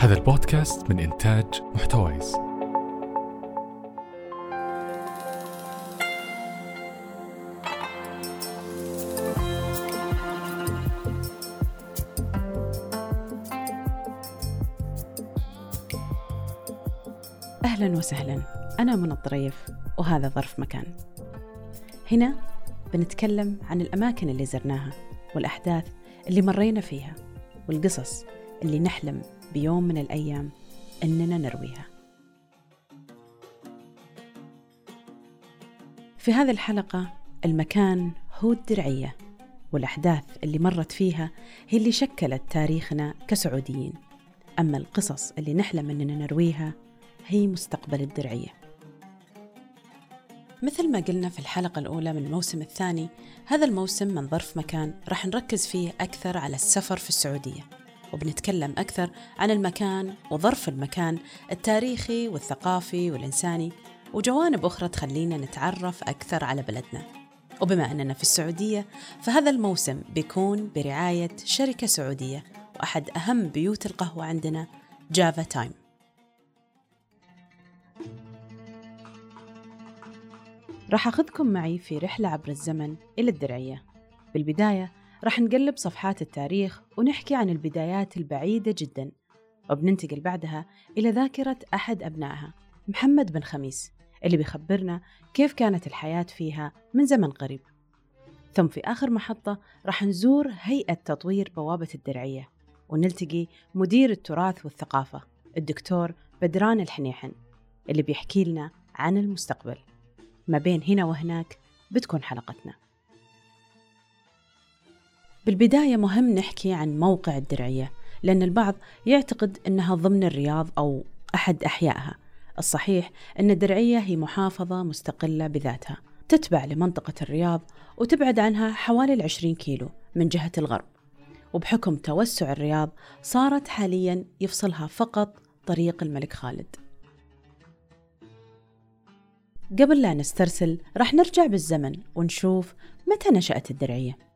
هذا البودكاست من إنتاج محتويس. أهلا وسهلا. أنا من الطريف وهذا ظرف مكان. هنا بنتكلم عن الأماكن اللي زرناها والأحداث اللي مرينا فيها والقصص اللي نحلم بيوم من الأيام أننا نرويها. في هذه الحلقة المكان هو الدرعية والأحداث اللي مرت فيها هي اللي شكلت تاريخنا كسعوديين. أما القصص اللي نحلم أننا نرويها هي مستقبل الدرعية. مثل ما قلنا في الحلقة الأولى من الموسم الثاني هذا الموسم من ظرف مكان راح نركز فيه أكثر على السفر في السعودية. وبنتكلم أكثر عن المكان وظرف المكان التاريخي والثقافي والإنساني وجوانب أخرى تخلينا نتعرف أكثر على بلدنا. وبما أننا في السعودية فهذا الموسم بيكون برعاية شركة سعودية وأحد أهم بيوت القهوة عندنا Java Time راح أخذكم معي في رحلة عبر الزمن إلى الدرعية. بالبداية راح نقلب صفحات التاريخ ونحكي عن البدايات البعيدة جدا وبننتقل بعدها إلى ذاكرة أحد أبنائها محمد بن خميس اللي بيخبرنا كيف كانت الحياة فيها من زمن قريب. ثم في آخر محطة راح نزور هيئة تطوير بوابة الدرعية ونلتقي مدير التراث والثقافة الدكتور بدران الحنيحن اللي بيحكي لنا عن المستقبل. ما بين هنا وهناك بتكون حلقتنا. بالبداية مهم نحكي عن موقع الدرعية لأن البعض يعتقد أنها ضمن الرياض أو أحد أحيائها. الصحيح أن الدرعية هي محافظة مستقلة بذاتها تتبع لمنطقة الرياض وتبعد عنها حوالي العشرين كيلو من جهة الغرب. وبحكم توسع الرياض صارت حاليا يفصلها فقط طريق الملك خالد. قبل لا نسترسل راح نرجع بالزمن ونشوف متى نشأت الدرعية.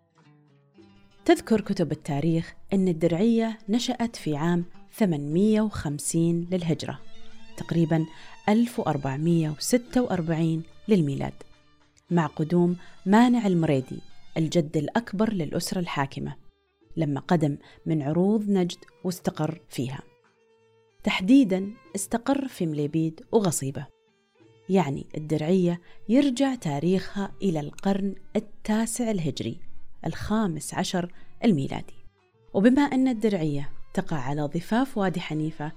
تذكر كتب التاريخ أن الدرعية نشأت في عام 850 للهجرة تقريبا 1446 للميلاد مع قدوم مانع المريدي الجد الأكبر للأسرة الحاكمة لما قدم من عروض نجد واستقر فيها. تحديدا استقر في مليبيد وغصيبة. يعني الدرعية يرجع تاريخها إلى القرن التاسع الهجري. الخامس عشر الميلادي. وبما أن الدرعية تقع على ضفاف وادي حنيفة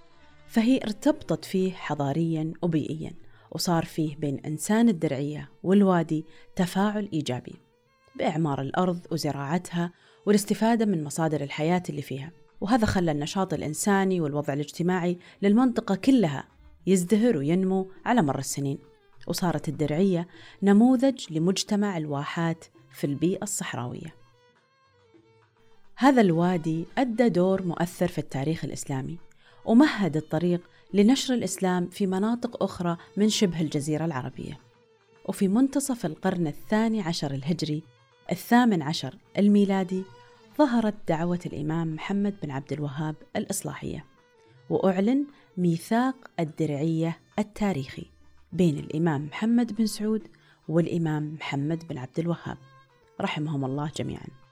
فهي ارتبطت فيه حضاريا وبيئيا وصار فيه بين إنسان الدرعية والوادي تفاعل إيجابي بإعمار الأرض وزراعتها والاستفادة من مصادر الحياة اللي فيها. وهذا خلى النشاط الإنساني والوضع الاجتماعي للمنطقة كلها يزدهر وينمو على مر السنين. وصارت الدرعية نموذج لمجتمع الواحات في البيئة الصحراوية. هذا الوادي أدى دور مؤثر في التاريخ الإسلامي ومهد الطريق لنشر الإسلام في مناطق أخرى من شبه الجزيرة العربية. وفي منتصف القرن الثاني عشر الهجري الثامن عشر الميلادي ظهرت دعوة الإمام محمد بن عبد الوهاب الإصلاحية وأعلن ميثاق الدرعية التاريخي بين الإمام محمد بن سعود والإمام محمد بن عبد الوهاب. رحمهم الله جميعا.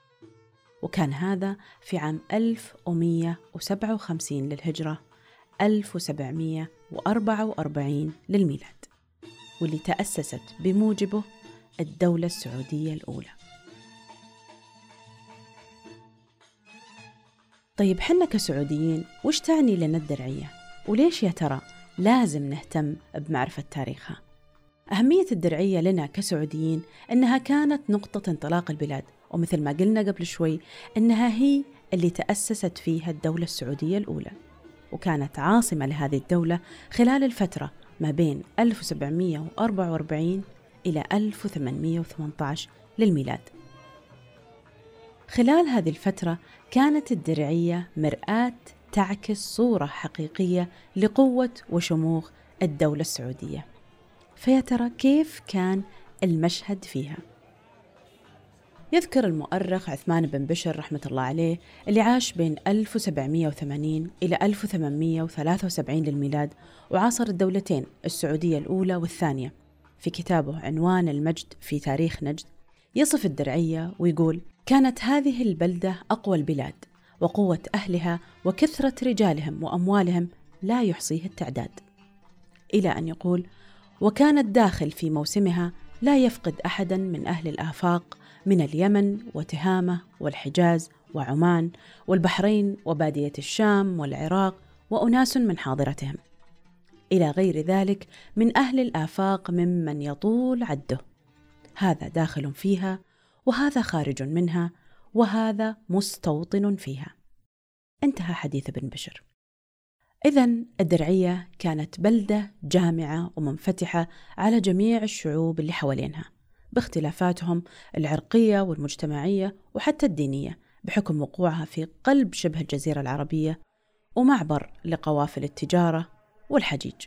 وكان هذا في عام 1157 للهجرة 1744 للميلاد واللي تأسست بموجبه الدولة السعودية الأولى طيب حنا كسعوديين وش تعني لنا الدرعية؟ وليش يا ترى لازم نهتم بمعرفة تاريخها؟ أهمية الدرعية لنا كسعوديين أنها كانت نقطة انطلاق البلاد ومثل ما قلنا قبل شوي أنها هي اللي تأسست فيها الدولة السعودية الأولى وكانت عاصمة لهذه الدولة خلال الفترة ما بين 1744 إلى 1818 للميلاد خلال هذه الفترة كانت الدرعية مرآة تعكس صورة حقيقية لقوة وشموخ الدولة السعودية. فيا ترى كيف كان المشهد فيها؟ يذكر المؤرخ عثمان بن بشر رحمة الله عليه اللي عاش بين 1780 إلى 1873 للميلاد وعاصر الدولتين السعودية الأولى والثانية. في كتابه عنوان المجد في تاريخ نجد يصف الدرعية ويقول كانت هذه البلدة أقوى البلاد وقوة أهلها وكثرة رجالهم وأموالهم لا يحصيه التعداد. إلى أن يقول وكان الداخل في موسمها لا يفقد أحدا من أهل الآفاق من اليمن وتهامة والحجاز وعمان والبحرين وبادية الشام والعراق وأناس من حاضرتهم. إلى غير ذلك من أهل الآفاق ممن يطول عده. هذا داخل فيها وهذا خارج منها وهذا مستوطن فيها. انتهى حديث ابن بشر. إذا الدرعية كانت بلدة جامعة ومنفتحة على جميع الشعوب اللي حوالينها. باختلافاتهم العرقية والمجتمعية وحتى الدينية بحكم وقوعها في قلب شبه الجزيرة العربية ومعبر لقوافل التجارة والحجيج.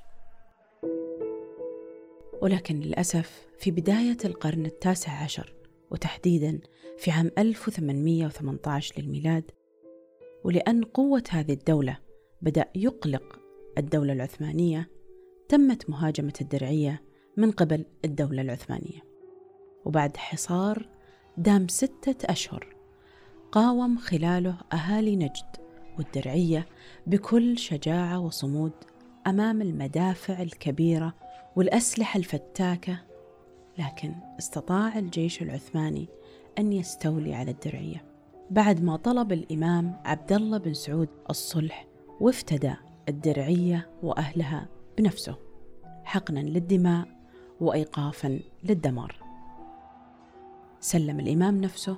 ولكن للأسف في بداية القرن التاسع عشر وتحديدا في عام 1818 للميلاد ولأن قوة هذه الدولة بدأ يقلق الدولة العثمانية تمت مهاجمة الدرعية من قبل الدولة العثمانية وبعد حصار دام ستة أشهر قاوم خلاله أهالي نجد والدرعية بكل شجاعة وصمود أمام المدافع الكبيرة والأسلحة الفتاكة لكن استطاع الجيش العثماني أن يستولي على الدرعية. بعد ما طلب الإمام عبد الله بن سعود الصلح وافتدى الدرعية وأهلها بنفسه حقنا للدماء وإيقافا للدمار. سلم الإمام نفسه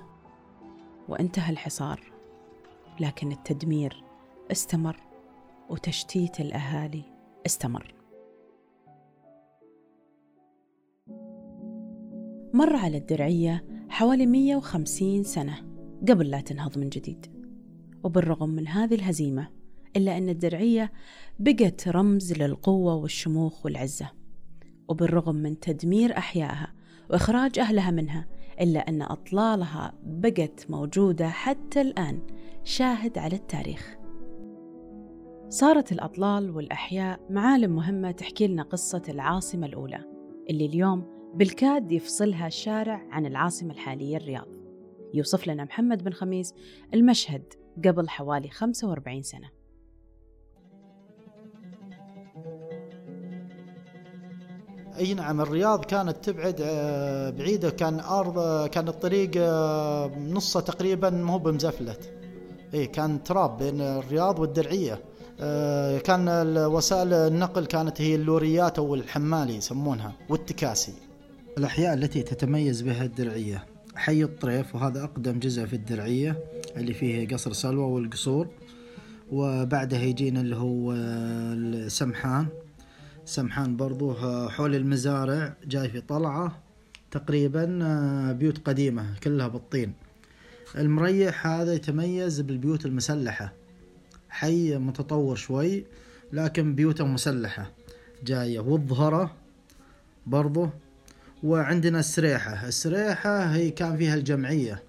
وانتهى الحصار. لكن التدمير استمر وتشتيت الأهالي استمر. مر على الدرعية حوالي 150 سنة قبل لا تنهض من جديد. وبالرغم من هذه الهزيمة إلا أن الدرعية بقت رمز للقوة والشموخ والعزة. وبالرغم من تدمير أحيائها وإخراج أهلها منها إلا أن أطلالها بقت موجودة حتى الآن شاهد على التاريخ. صارت الأطلال والأحياء معالم مهمة تحكي لنا قصة العاصمة الأولى اللي اليوم بالكاد يفصلها شارع عن العاصمة الحالية الرياض. يوصف لنا محمد بن خميس المشهد قبل حوالي 45 سنة. إي نعم الرياض كانت تبعد آه، بعيدة كان أرض كان الطريق آه، نصه تقريبا مو بمزفلت. إي كان تراب بين الرياض والدرعية. آه، كان وسائل النقل كانت هي اللوريات أو الحمالي يسمونها والتكاسي. الأحياء التي تتميز بها الدرعية. حي الطريف وهذا أقدم جزء في الدرعية اللي فيه قصر سلوى والقصور. وبعدها يجينا اللي هو سمحان سمحان برضو حول المزارع جاي في طلعة تقريبا آه، بيوت قديمة كلها بالطين. المريح هذا يتميز بالبيوت المسلحة. حي متطور شوي لكن بيوته مسلحة. جاية والظهرة برضو وعندنا السريحة. السريحة هي كان فيها الجمعية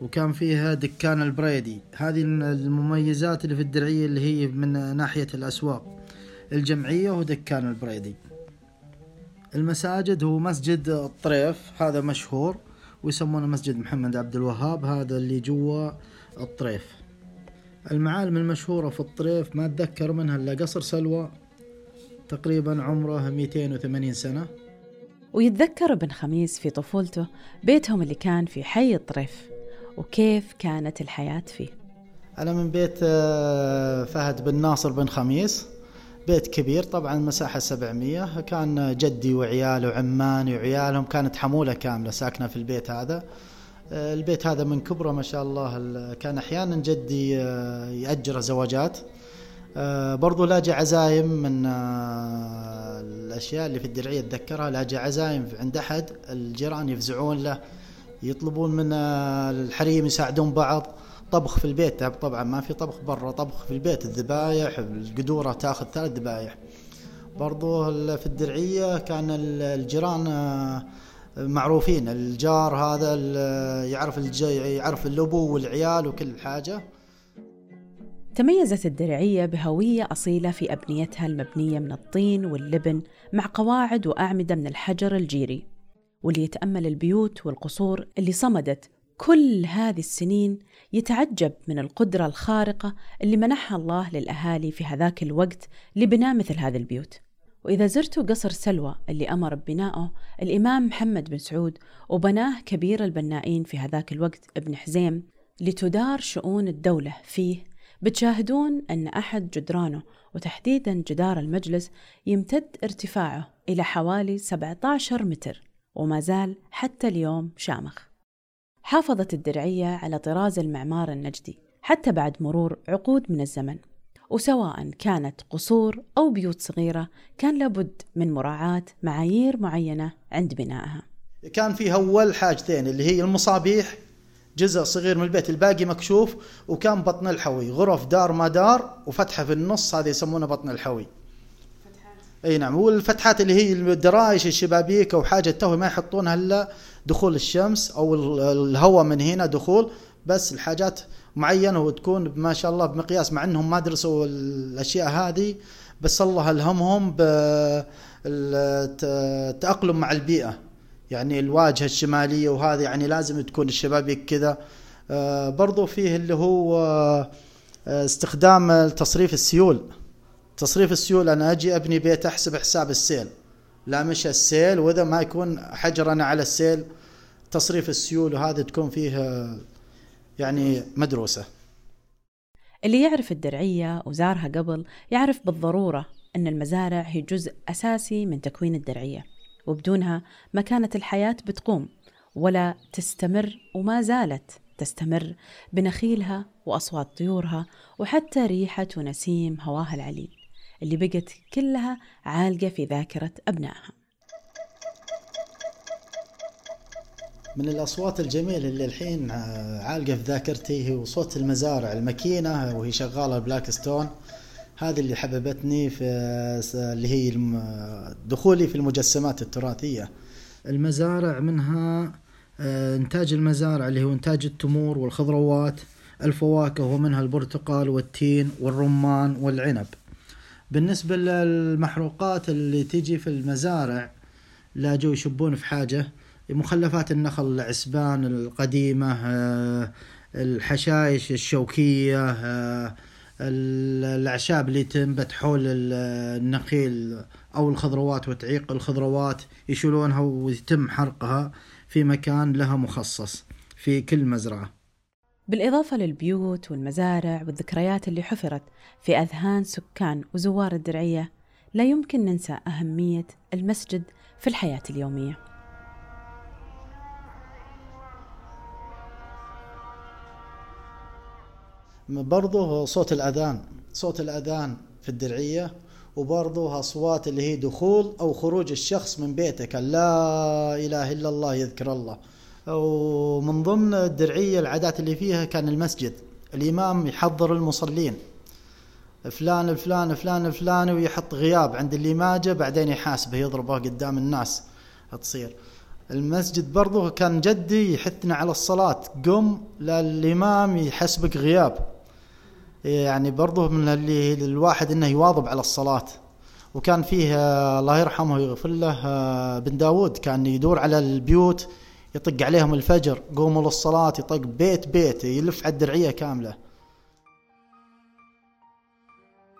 وكان فيها دكان البريدي. هذه المميزات اللي في الدرعية اللي هي من ناحية الأسواق. الجمعية ودكان البريدي. المساجد هو مسجد الطريف هذا مشهور ويسمونه مسجد محمد عبد الوهاب هذا اللي جوا الطريف. المعالم المشهورة في الطريف ما أتذكر منها إلا قصر سلوى تقريبا عمره 280 سنة. ويتذكر ابن خميس في طفولته بيتهم اللي كان في حي الطريف وكيف كانت الحياة فيه. أنا من بيت آه، فهد بن ناصر بن خميس. بيت كبير طبعا مساحة 700 كان جدي وعياله وعماني وعيالهم كانت حمولة كاملة ساكنة في البيت هذا. آه، البيت هذا من كبره ما شاء الله كان أحيانا جدي آه، يأجر زواجات. آه، برضو لاجي عزايم من الأشياء اللي في الدرعية أتذكرها. لاجي عزايم عند أحد الجيران يفزعون له يطلبون من الحريم يساعدون بعض. طبخ في البيت طبعا ما في طبخ برا طبخ في البيت الذبايح القدورة تأخذ ثلاث ذبايح. برضو في الدرعية كان الجيران آه، معروفين. الجار هذا يعرف يعرف الابو والعيال وكل حاجة. تميزت الدرعية بهوية أصيلة في أبنيتها المبنية من الطين واللبن مع قواعد وأعمدة من الحجر الجيري واللي يتأمل البيوت والقصور اللي صمدت كل هذه السنين يتعجب من القدرة الخارقة اللي منحها الله للأهالي في هذاك الوقت لبناء مثل هذه البيوت. وإذا زرتوا قصر سلوى اللي أمر ببنائه الإمام محمد بن سعود وبناه كبير البنائين في هذاك الوقت ابن حزيم لتدار شؤون الدولة فيه بتشاهدون أن أحد جدرانه وتحديدا جدار المجلس يمتد ارتفاعه إلى حوالي 17 متر وما زال حتى اليوم شامخ. حافظت الدرعية على طراز المعمار النجدي حتى بعد مرور عقود من الزمن وسواء كانت قصور أو بيوت صغيرة كان لابد من مراعاة معايير معينة عند بنائها. كان في أول حاجتين اللي هي المصابيح جزء صغير من البيت الباقي مكشوف وكان بطن الحوي غرف دار ما دار وفتحة في النص هذه يسمونها بطن الحوي. اي نعم والفتحات اللي هي الدرايش الشبابيك أو حاجة تو ما يحطونها إلا دخول الشمس أو الهواء من هنا دخول بس الحاجات معينة وتكون ما شاء الله بمقياس مع إنهم ما درسوا الأشياء هذه بس الله ألهمهم بالتاقلم مع البيئة. يعني الواجهة الشمالية وهذه يعني لازم تكون الشبابيك كذا. آه، برضو فيه اللي هو آه، استخدام تصريف السيول. تصريف السيول أنا أجي أبني بيت أحسب حساب السيل. لا مش السيل وإذا ما يكون حجرنا على السيل تصريف السيول وهذا تكون فيه يعني مدروسة. اللي يعرف الدرعية وزارها قبل يعرف بالضرورة إن المزارع هي جزء أساسي من تكوين الدرعية وبدونها ما كانت الحياة بتقوم ولا تستمر وما زالت تستمر بنخيلها وأصوات طيورها وحتى ريحة ونسيم هواها العليل. اللي بقت كلها عالقة في ذاكرة أبنائها. من الأصوات الجميلة اللي الحين عالقة في ذاكرتي هو صوت المزارع الماكينة وهي شغالة بلاك ستون. هذه اللي حببتني في اللي هي دخولي في المجسمات التراثية. المزارع منها آه، إنتاج المزارع اللي هو إنتاج التمور والخضروات الفواكه ومنها البرتقال والتين والرمان والعنب. بالنسبة للمحروقات اللي تيجي في المزارع لا جو يشبون في حاجة. مخلفات النخل العسبان القديمة آه، الحشائش الشوكية آه، الأعشاب اللي تنبت حول النخيل أو الخضروات وتعيق الخضروات يشيلونها ويتم حرقها في مكان لها مخصص في كل مزرعة. بالإضافة للبيوت والمزارع والذكريات اللي حفرت في أذهان سكان وزوار الدرعية لا يمكن ننسى أهمية المسجد في الحياة اليومية. برضه صوت الأذان صوت الأذان في الدرعية وبرضه أصوات اللي هي دخول أو خروج الشخص من بيتك لا إله إلا الله يذكر الله. ومن ضمن الدرعية العادات اللي فيها كان المسجد. الإمام يحضر المصلين. فلان الفلان فلان الفلاني ويحط غياب عند اللي ما جاء بعدين يحاسبه يضربه قدام الناس. تصير. المسجد برضو كان جدي يحثنا على الصلاة. قم للإمام يحسبك غياب. يعني برضو من اللي الواحد إنه يواظب على الصلاة. وكان فيه الله يرحمه ويغفر له بن داود كان يدور على البيوت يطق عليهم الفجر قوموا للصلاة يطق بيت بيت يلف على الدرعية كاملة.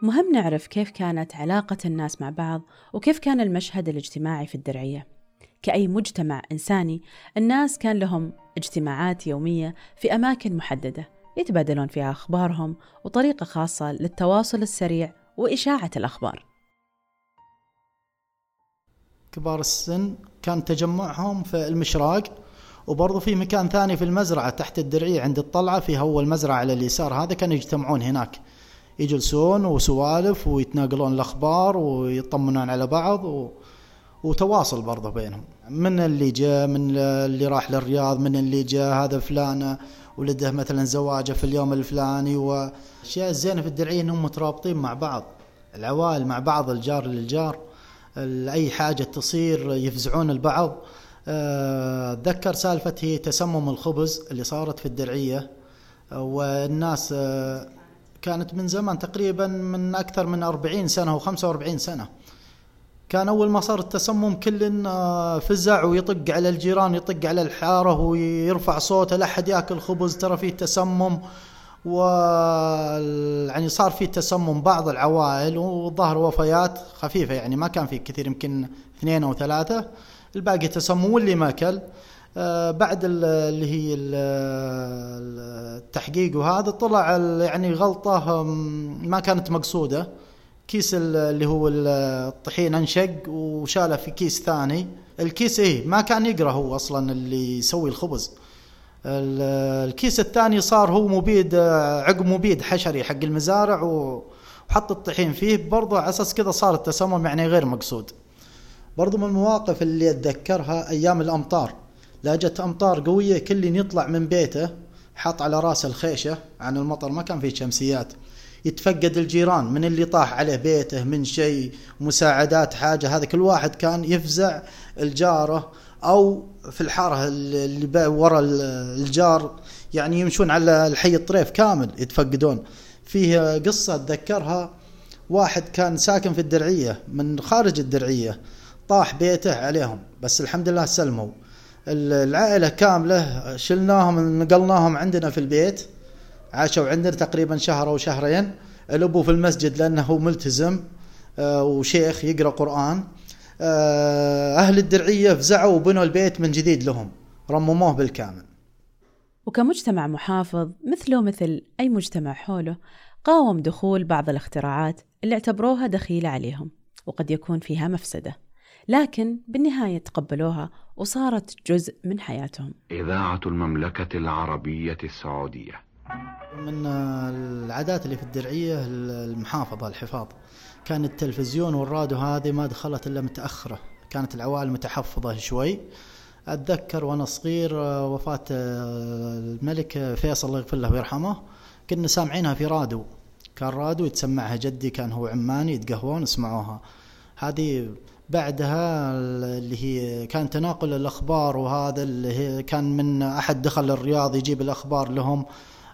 مهم نعرف كيف كانت علاقة الناس مع بعض وكيف كان المشهد الاجتماعي في الدرعية. كأي مجتمع إنساني الناس كان لهم اجتماعات يومية في أماكن محددة يتبادلون فيها أخبارهم وطريقة خاصة للتواصل السريع وإشاعة الأخبار. كبار السن كان تجمعهم في المشراق وبرضه في مكان ثاني في المزرعة تحت الدرعية عند الطلعة في هو المزرعة على اليسار هذا كانوا يجتمعون هناك. يجلسون وسوالف ويتناقلون الأخبار ويطمنون على بعض و... وتواصل برضه بينهم. من اللي جاء من اللي راح للرياض من اللي جاء هذا فلانة ولده مثلا زواجه في اليوم الفلاني وأشياء الزينه في الدرعيه إنهم مترابطين مع بعض. العوائل مع بعض الجار للجار. أي حاجة تصير يفزعون البعض. آه، أتذكر سالفة هي تسمم الخبز اللي صارت في الدرعية. والناس آه، كانت من زمان تقريبا من أكثر من 40 سنة و45 سنة. كان أول ما صار التسمم كل آه، فزع ويطق على الجيران يطق على الحارة ويرفع صوته لا أحد يأكل خبز ترى فيه تسمم. و يعني صار في تسمم بعض العوائل وظهر وفيات خفيفة يعني ما كان في كثير يمكن اثنين أو ثلاثة. الباقي تسمم واللي ما اكل آه، بعد اللي هي التحقيق وهذا طلع يعني غلطة ما كانت مقصودة. كيس اللي هو الطحين أنشق وشاله في كيس ثاني. الكيس إيه ما كان يقرأ هو أصلا اللي يسوي الخبز. الكيس الثاني صار هو مبيد عقب مبيد حشري حق المزارع وحط الطحين فيه. برضه على أساس كذا صار التسمم يعني غير مقصود. برضو من المواقف اللي أتذكرها أيام الأمطار. لا جت أمطار قوية كل يطلع من بيته حط على راسه الخيشة عن المطر ما كان فيه شمسيات. يتفقد الجيران من اللي طاح عليه بيته من شيء مساعدات حاجة. هذا كل واحد كان يفزع الجارة أو في الحارة اللي ورا الجار يعني يمشون على الحي الطريف كامل يتفقدون. فيه قصة أتذكرها واحد كان ساكن في الدرعية من خارج الدرعية طاح بيته عليهم بس الحمد لله سلموا. العائلة كاملة شلناهم نقلناهم عندنا في البيت عاشوا عندنا تقريبا شهر أو شهرين. الأبو في المسجد لأنه ملتزم آه، وشيخ يقرأ قرآن. آه، أهل الدرعية فزعوا وبنوا البيت من جديد لهم. رمموه بالكامل. وكمجتمع محافظ مثله مثل أي مجتمع حوله قاوم دخول بعض الاختراعات اللي اعتبروها دخيلة عليهم وقد يكون فيها مفسدة لكن بالنهاية تقبلوها وصارت جزء من حياتهم. إذاعة المملكة العربية السعودية. من العادات اللي في الدرعية المحافظة الحفاظ. كان التلفزيون والراديو هذه ما دخلت إلا متأخرة. كانت العوائل متحفظة شوي. أتذكر وأنا صغير وفاة الملك فيصل الله يغفر له ويرحمه كنا سامعينها في راديو. كان راديو يتسمعها جدي كان هو عماني يتقهوون يسمعوها. هذه بعدها اللي هي كان تناقل الأخبار وهذا اللي هي كان من أحد دخل الرياض يجيب الأخبار لهم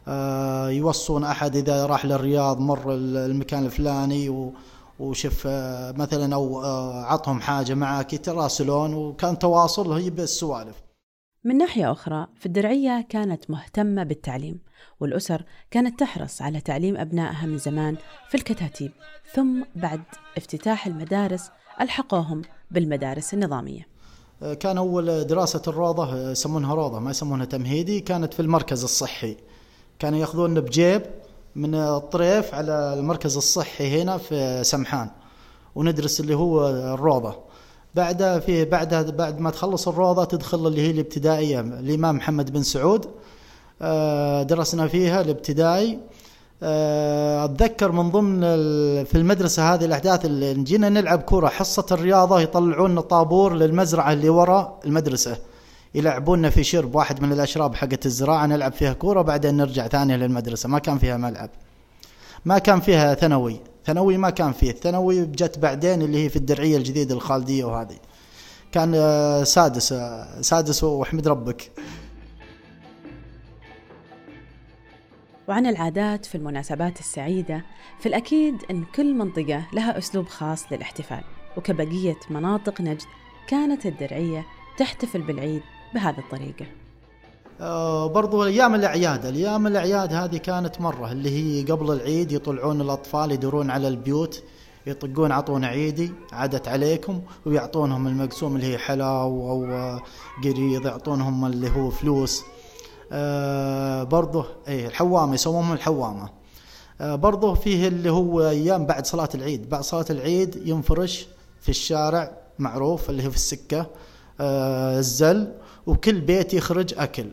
آه، يوصون أحد إذا راح للرياض مر المكان الفلاني وشف آه، مثلا أو آه، عطهم حاجة معك يتراسلون وكان تواصل هي بالسوالف. من ناحية أخرى في الدرعية كانت مهتمة بالتعليم والأسر كانت تحرص على تعليم أبنائها من زمان في الكتاتيب ثم بعد افتتاح المدارس ألحقوهم بالمدارس النظامية آه، كان أول دراسة الروضة يسمونها روضة ما يسمونها تمهيدي كانت في المركز الصحي كانوا يأخذون بجيب من الطريف على المركز الصحي هنا في سمحان وندرس اللي هو الروضة. بعدها في بعدها بعد ما تخلص الروضة تدخل اللي هي الابتدائية الإمام محمد بن سعود آه، درسنا فيها الابتدائي. آه، أتذكر من ضمن في المدرسة هذه الأحداث اللي جينا نلعب كورة حصة الرياضة يطلعون طابور للمزرعة اللي وراء المدرسة. يلعبونا في شرب واحد من الأشراب حقت الزراعة نلعب فيها كورة بعدين نرجع ثانية للمدرسة. ما كان فيها ملعب. ما كان فيها ثانوي. ثانوي ما كان فيه. الثانوي جت بعدين اللي هي في الدرعية الجديدة الخالدية وهذه. كان آه، سادس آه، سادس واحمد ربك. وعن العادات في المناسبات السعيدة في الأكيد أن كل منطقة لها أسلوب خاص للاحتفال. وكبقية مناطق نجد كانت الدرعية تحتفل بالعيد بهذه الطريقة. آه برضو أيام الأعياد الأيام الأعياد هذه كانت مرة اللي هي قبل العيد يطلعون الأطفال يدورون على البيوت يطقون عطونا عيدي عادت عليكم ويعطونهم المقسوم اللي هي حلاو أو قريض يعطونهم اللي هو فلوس. آه برضه إيه الحوامة يسمونهم الحوامة. آه برضه فيه اللي هو أيام بعد صلاة العيد بعد صلاة العيد ينفرش في الشارع معروف اللي هو في السكة. آه الزل. وكل بيت يخرج أكل.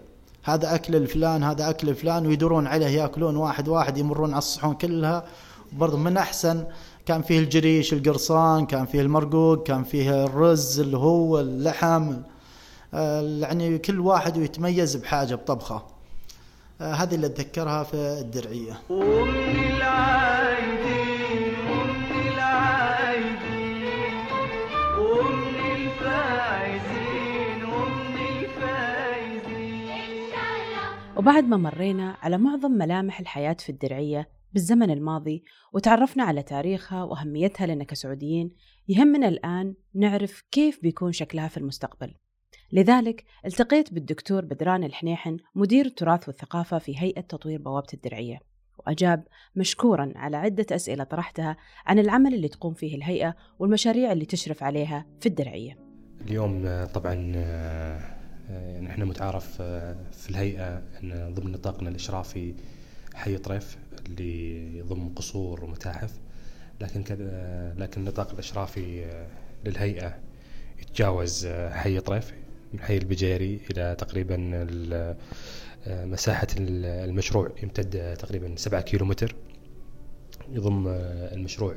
هذا أكل الفلان هذا أكل الفلان ويدورون عليه يأكلون واحد واحد يمرون على الصحون كلها. برضه من أحسن كان فيه الجريش القرصان كان فيه المرقوق كان فيه الرز اللي هو اللحم آه، يعني كل واحد يتميز بحاجة بطبخة. آه، هذه اللي أتذكرها في الدرعية. وبعد ما مرينا على معظم ملامح الحياة في الدرعية بالزمن الماضي وتعرفنا على تاريخها وأهميتها لنا كسعوديين يهمنا الآن نعرف كيف بيكون شكلها في المستقبل. لذلك التقيت بالدكتور بدران الحنيحن مدير التراث والثقافة في هيئة تطوير بوابة الدرعية. وأجاب مشكورا على عدة أسئلة طرحتها عن العمل اللي تقوم فيه الهيئة والمشاريع اللي تشرف عليها في الدرعية. اليوم طبعا آه، آه، نحن متعارف في الهيئة أن ضمن نطاقنا الإشرافي حي طريف اللي يضم قصور ومتاحف. لكن كذا لكن النطاق الإشرافي للهيئة يتجاوز حي طريف من حي البجيري إلى تقريبا مساحة المشروع يمتد تقريبا سبعة كيلو متر يضم المشروع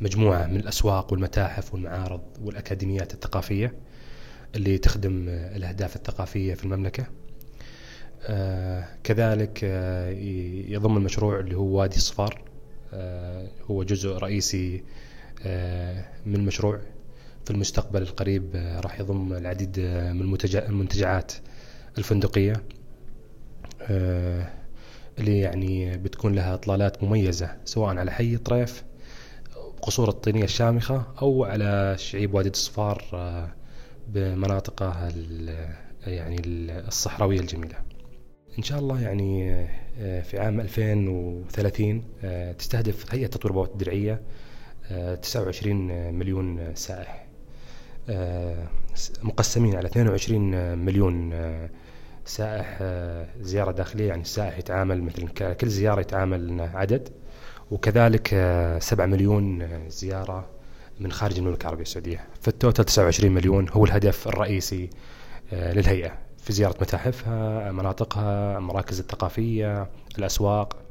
مجموعة من الأسواق والمتاحف والمعارض والأكاديميات الثقافية. اللي تخدم الأهداف الثقافية في المملكة. كذلك يضم المشروع اللي هو وادي الصفار. هو جزء رئيسي من المشروع في المستقبل القريب راح يضم العديد من المنتجعات الفندقية. آه، اللي يعني بتكون لها إطلالات مميزة سواء على حي طريف قصور الطينية الشامخة أو على شعيب وادي الصفار آه، بمناطقه يعني الصحراوية الجميلة. إن شاء الله يعني آه، في عام 2030 تستهدف هيئة تطوير بوابة الدرعية 29 مليون سائح. مقسمين على 22 مليون سائح آه، زيارة داخلية يعني السائح يتعامل مثل كل زيارة يتعامل عدد. وكذلك 7 آه، مليون آه، زيارة من خارج المملكة العربية السعودية. فالتوتال 29 مليون هو الهدف الرئيسي للهيئة. في زيارة متاحفها مناطقها المراكز الثقافية الأسواق.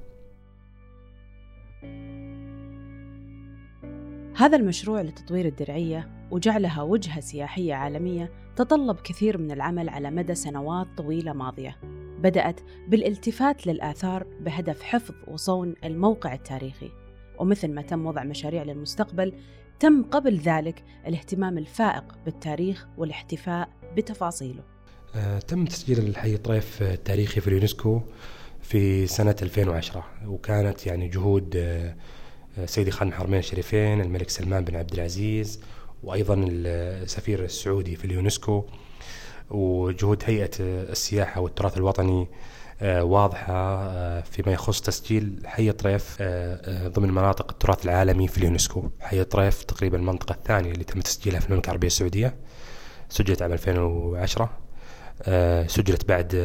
هذا المشروع لتطوير الدرعية وجعلها وجهة سياحية عالمية تطلب كثير من العمل على مدى سنوات طويلة ماضية. بدأت بالالتفات للآثار بهدف حفظ وصون الموقع التاريخي. ومثل ما تم وضع مشاريع للمستقبل تم قبل ذلك الاهتمام الفائق بالتاريخ والاحتفاء بتفاصيله. آه، تم تسجيل الحي طريف التاريخي في اليونسكو في سنة 2010 وكانت يعني جهود آه، سيدي خادم الحرمين الشريفين الملك سلمان بن عبد العزيز وأيضا السفير السعودي في اليونسكو وجهود هيئة السياحة والتراث الوطني آه، واضحة آه، فيما يخص تسجيل حي طريف آه، ضمن مناطق التراث العالمي في اليونسكو. حي طريف تقريبا المنطقة الثانية اللي تم تسجيلها في المملكة العربية السعودية سجلت عام 2010 سجلت بعد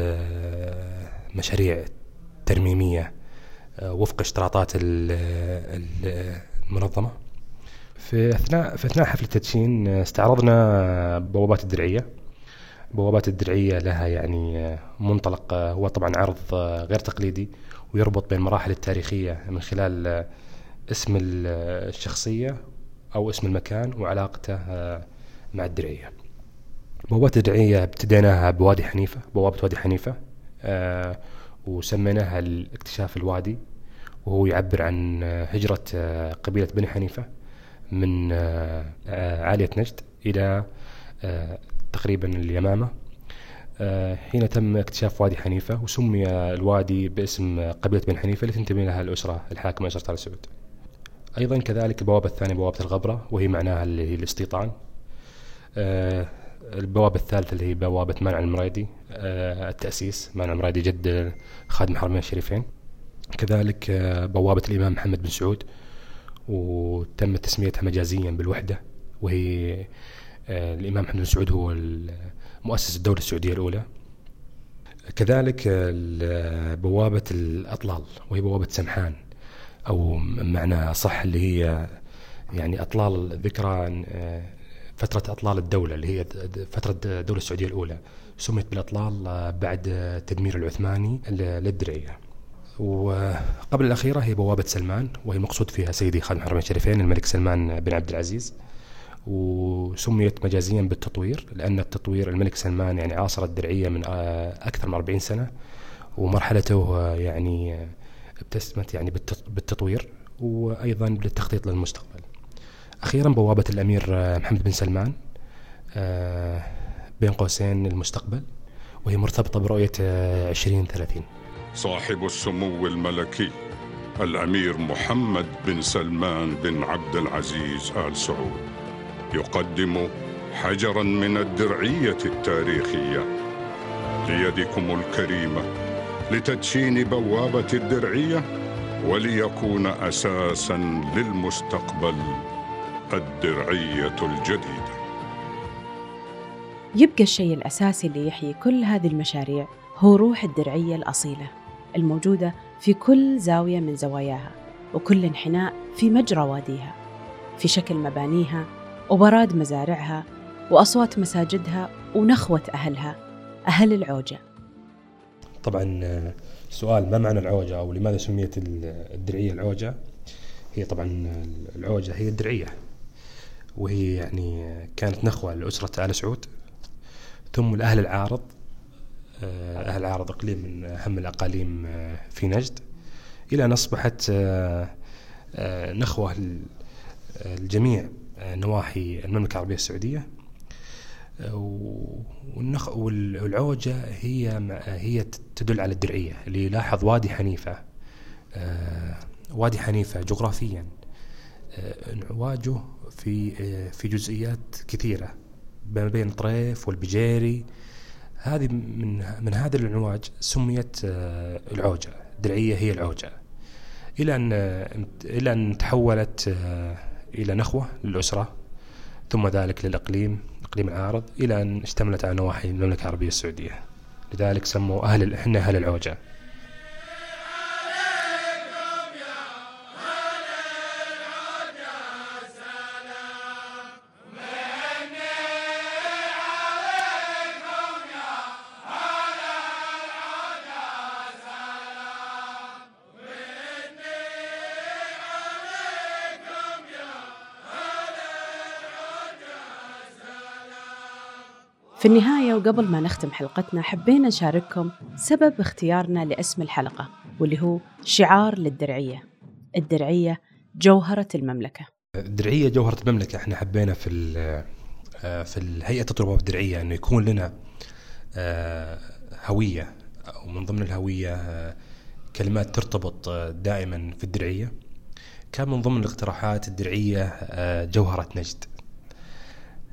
مشاريع ترميمية وفق اشتراطات المنظمة. في أثناء في أثناء حفل التدشين استعرضنا بوابات الدرعية. بوابات الدرعية لها يعني منطلق هو طبعا عرض غير تقليدي ويربط بين المراحل التاريخية من خلال اسم الشخصية أو اسم المكان وعلاقته مع الدرعية. بوابات الدرعية ابتديناها بوادي حنيفة بوابة وادي حنيفة وسميناها الاكتشاف الوادي وهو يعبر عن هجرة قبيلة بني حنيفة من آه، آه، عالية نجد إلى آه، تقريبا اليمامة. حين تم اكتشاف وادي حنيفة وسمي الوادي باسم قبيلة بن حنيفة اللي تنتمي لها الأسرة الحاكمة أسرة آل سعود أيضا كذلك البوابة الثانية بوابة الغبرة وهي معناها اللي هي الاستيطان. البوابة الثالثة اللي هي بوابة مانع المريدي. التأسيس مانع المريدي جد خادم الحرمين الشريفين. كذلك بوابة الإمام محمد بن سعود وتم تسميتها مجازيا بالوحدة وهي آه، الإمام محمد بن سعود هو مؤسس الدولة السعودية الأولى. كذلك بوابة الأطلال وهي بوابة سمحان أو معنى صح اللي هي يعني أطلال ذكرى آه، فترة أطلال الدولة اللي هي فترة الدولة السعودية الأولى. سميت بالأطلال آه، بعد التدمير العثماني للدرعية. وقبل الأخيرة هي بوابة سلمان وهي مقصود فيها سيدي خادم الحرمين الشريفين الملك سلمان بن عبد العزيز. وسميت مجازيا بالتطوير لأن التطوير الملك سلمان يعني عاصر الدرعية من أكثر من 40 سنة ومرحلته يعني ابتسمت يعني بالتطوير وأيضا بالتخطيط للمستقبل. أخيرا بوابة الأمير محمد بن سلمان بين قوسين المستقبل وهي مرتبطة برؤية آه، 2030 صاحب السمو الملكي الأمير محمد بن سلمان بن عبد العزيز آل سعود. يقدم حجرا من الدرعية التاريخية. ليدكم الكريمه لتدشين بوابة الدرعية وليكون أساسا للمستقبل الدرعية الجديدة. يبقى الشيء الأساسي اللي يحيي كل هذه المشاريع هو روح الدرعية الأصيلة الموجودة في كل زاوية من زواياها وكل انحناء في مجرى واديها في شكل مبانيها وبراد مزارعها وأصوات مساجدها ونخوة أهلها أهل العوجة. طبعا آه، سؤال ما معنى العوجة أو لماذا سميت ال- الدرعية العوجة؟ هي طبعا العوجة هي الدرعية وهي يعني آه، كانت نخوة لأسرة آل سعود ثم الأهل العارض آه، أهل العارض إقليم من أهم الأقاليم في نجد إلى أن أصبحت نخوة ل- لجميع آه، نواحي المملكة العربية السعودية. و- والنخ وال- والعوجة هي هي تدل على الدرعية. اللي يلاحظ وادي حنيفة آه، وادي حنيفة جغرافيا آه، انعواجه في آه، في جزئيات كثيرة ما بين طريف والبجيري. هذه من من هذا الانعواج سميت آه، العوجة. الدرعية هي العوجة. إلى أن آه، إلى أن تحولت آه، إلى نخوة للأسرة ثم ذلك للإقليم إقليم العارض إلى أن اشتملت على نواحي المملكة العربية السعودية. لذلك سموا أهل إحنا أهل العوجة. في النهاية وقبل ما نختم حلقتنا حبينا نشارككم سبب اختيارنا لاسم الحلقة واللي هو شعار للدرعية. الدرعية جوهرة المملكة. الدرعية جوهرة المملكة. إحنا حبينا في آه، في الهيئة التطوير الدرعية انه يكون لنا آه، هوية أو من ضمن الهوية آه، كلمات ترتبط دائما في الدرعية. كان من ضمن الاقتراحات الدرعية جوهرة نجد.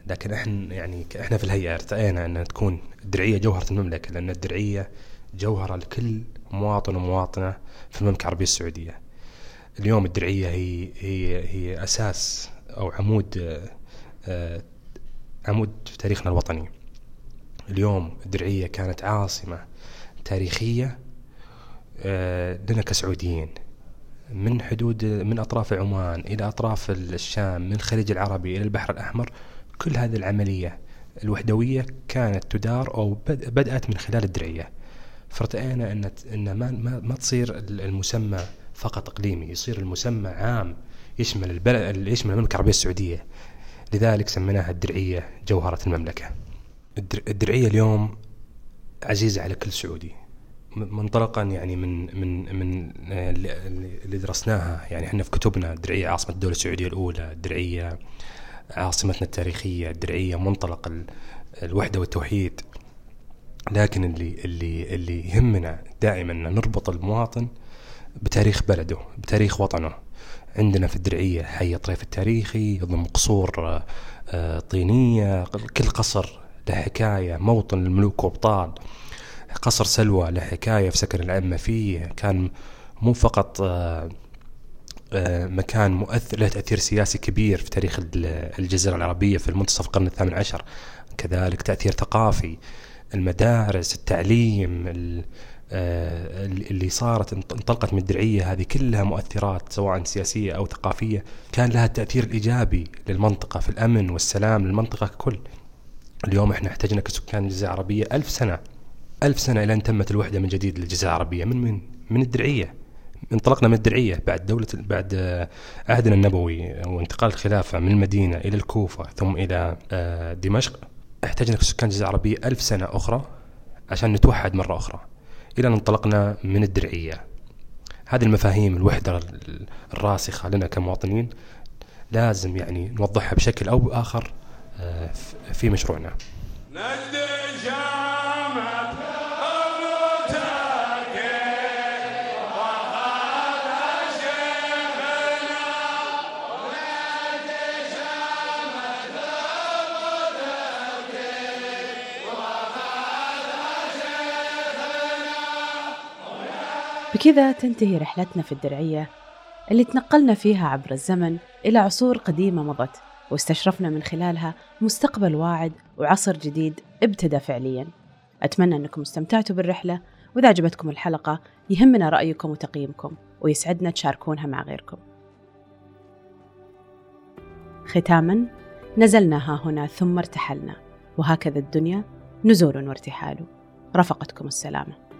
لكن إحنا يعني إحنا في الهيئة أرتأينا إن تكون الدرعية جوهرة المملكة لأن الدرعية جوهرة لكل مواطن ومواطنة في المملكة العربية السعودية. اليوم الدرعية هي هي هي أساس أو عمود آه، عمود في تاريخنا الوطني. اليوم الدرعية كانت عاصمة تاريخية آه، لنا كسعوديين. من حدود من أطراف عمان إلى أطراف الشام من الخليج العربي إلى البحر الأحمر كل هذه العملية الوحدوية كانت تدار أو بد- بدأت من خلال الدرعية. فارتأينا أن أن ما ما, ما تصير المسمى فقط إقليمي يصير المسمى عام يشمل البلد يشمل المملكة العربية السعودية. لذلك سميناها الدرعية جوهرة المملكة. الدر- الدرعية اليوم عزيزة على كل سعودي. منطلقا يعني من من من آه، اللي درسناها. يعني إحنا في كتبنا الدرعية عاصمة الدولة السعودية الأولى الدرعية عاصمتنا التاريخية الدرعية منطلق ال- الوحدة والتوحيد. لكن اللي اللي اللي يهمنا دائما إن نربط المواطن بتاريخ بلده بتاريخ وطنه. عندنا في الدرعية حي طريف التاريخي يضم قصور آه، طينية كل قصر له حكاية موطن الملوك وابطال قصر سلوى له حكاية في سكن الأئمة فيه. كان مو فقط آه، مكان مؤثر له تأثير سياسي كبير في تاريخ ال- الجزيرة العربية في منتصف القرن الثامن عشر. كذلك تأثير ثقافي المدارس التعليم ال- آه، اللي صارت انط- انطلقت من الدرعية هذه كلها مؤثرات سواء سياسية أو ثقافية. كان لها التأثير الإيجابي للمنطقة في الأمن والسلام للمنطقة ككل. اليوم إحنا احتجنا كسكان الجزيرة العربية ألف سنة ألف سنة إلى أن تمت الوحدة من جديد للجزيرة العربية من من من الدرعية. انطلقنا من الدرعية بعد دولة بعد آه، عهدنا النبوي وانتقال الخلافة من المدينة إلى الكوفة ثم إلى آه، دمشق. احتجنا كسكان الجزيرة العربية ألف سنة أخرى عشان نتوحد مرة أخرى إلى أن انطلقنا من الدرعية. هذه المفاهيم الوحدة ال- الراسخة لنا كمواطنين لازم يعني نوضحها بشكل أو بآخر آه، في مشروعنا. وبكذا تنتهي رحلتنا في الدرعية اللي تنقلنا فيها عبر الزمن إلى عصور قديمة مضت واستشرفنا من خلالها مستقبل واعد وعصر جديد ابتدى فعليا. أتمنى أنكم استمتعتوا بالرحلة وإذا عجبتكم الحلقة يهمنا رأيكم وتقييمكم ويسعدنا تشاركونها مع غيركم. ختاما نزلنا ها هنا ثم ارتحلنا وهكذا الدنيا نزول وارتحال. رفقتكم السلامة.